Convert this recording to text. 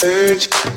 surge.